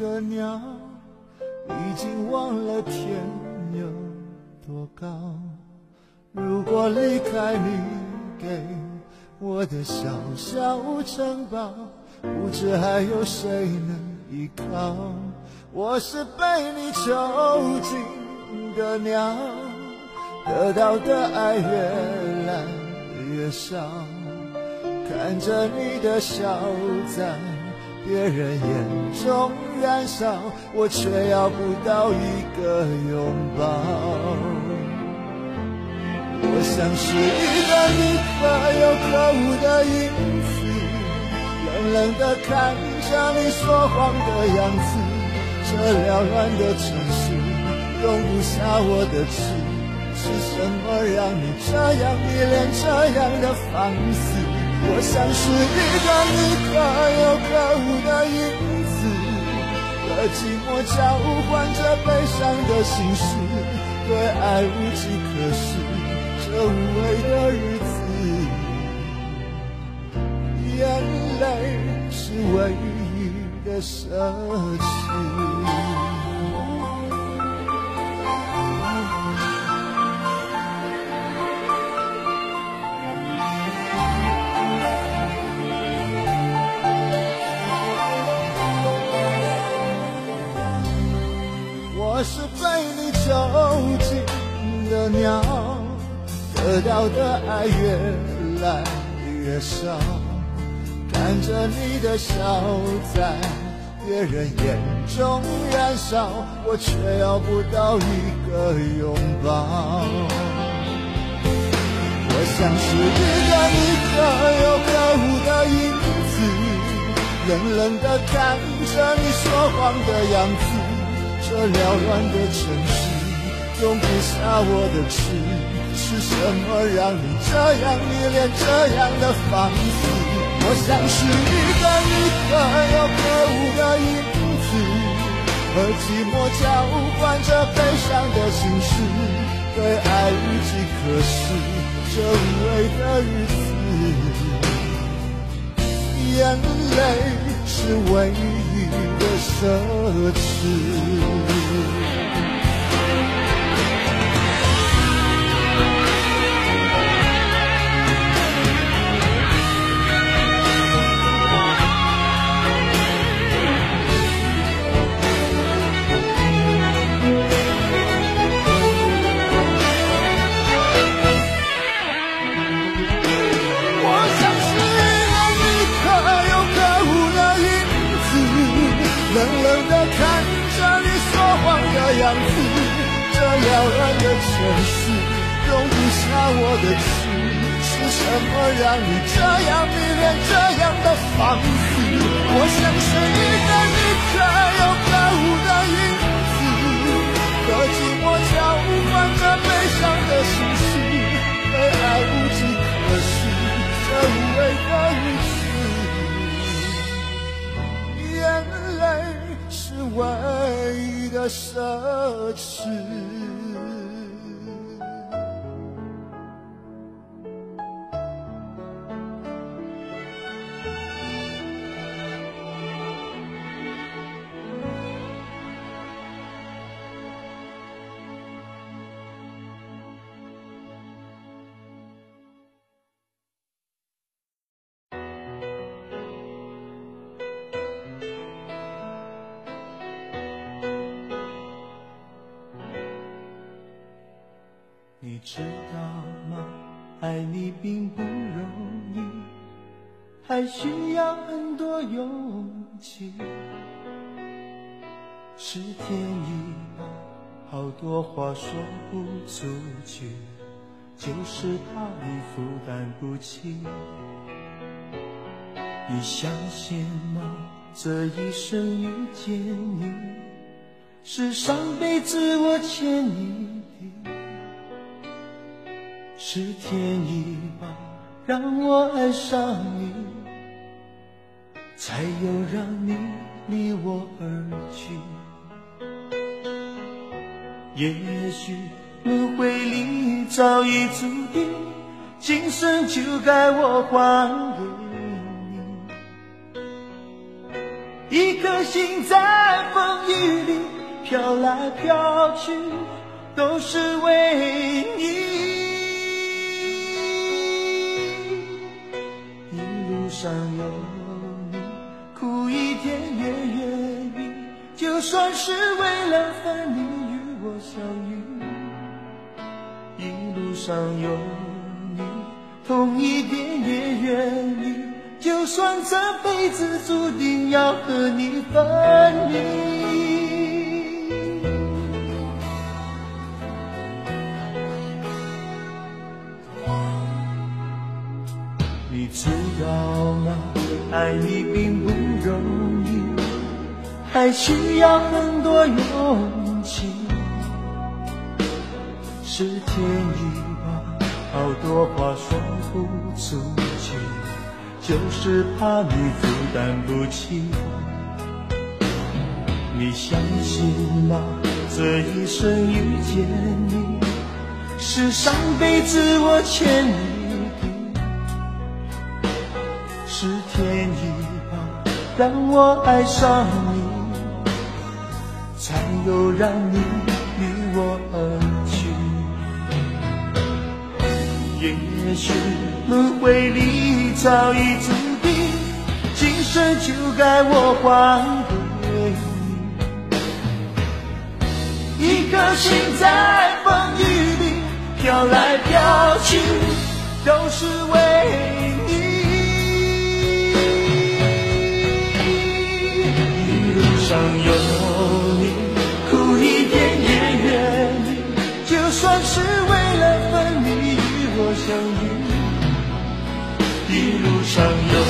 的鸟，已经忘了天有多高。如果离开你给我的小小城堡，不知还有谁能依靠。我是被你囚禁的鸟，得到的爱越来越少。看着你的笑在别人眼中燃烧，我却要不到一个拥抱。我像是一个你可有可无的影子，冷冷的看着你说谎的样子。这缭乱的城市容不下我的痴，是什么让你这样迷恋这样的放肆？我像是一个你可有可无的影子，和寂寞交换着悲伤的心事，对爱无计可施，这无味的日子，眼泪是唯一的奢侈。被你囚禁的鸟得到的爱越来越少，看着你的笑在别人眼中燃烧，我却要不到一个拥抱。我像是一个你可有可无的影子，冷冷的看着你说谎的样子，这缭乱的城市。容不下我的痴，是什么让你这样迷恋这样的放肆？我像是一个你可有可无的影子，和寂寞交换着悲伤的心事，对爱无计可施，这无味的日子，眼泪是唯一的奢侈。我的痴，是什么让你这样迷恋这样的放肆？我像是一个你可有可无的影子，和寂寞交换着悲伤的心事，被爱无计可施，这无味的日子，眼泪是唯一。的奢侈。知道吗？爱你并不容易，还需要很多勇气。是天意吧，好多话说不出去，就是怕你负担不起。你相信吗？这一生遇见你，是上辈子我欠你的。是天意吧，让我爱上你，才有让你离我而去。也许轮回里早已注定，今生就该我还给你。一颗心在风雨里飘来飘去，都是为你。算是为了分离与我相遇。一路上有你，痛一点也愿意。就算这辈子注定要和你分离，你知道吗？爱你并不，还需要很多勇气。是天意吧，好多话说不出去。就是怕你负担不起，你相信吗？这一生遇见你，是上辈子我欠你的，是天意吧，让我爱上你，又让你离我而去。也许轮回里。早已注定，今生就该我还给你。一颗心在风雨里飘来飘去，都是为算是为了分离与我相遇。一路上有。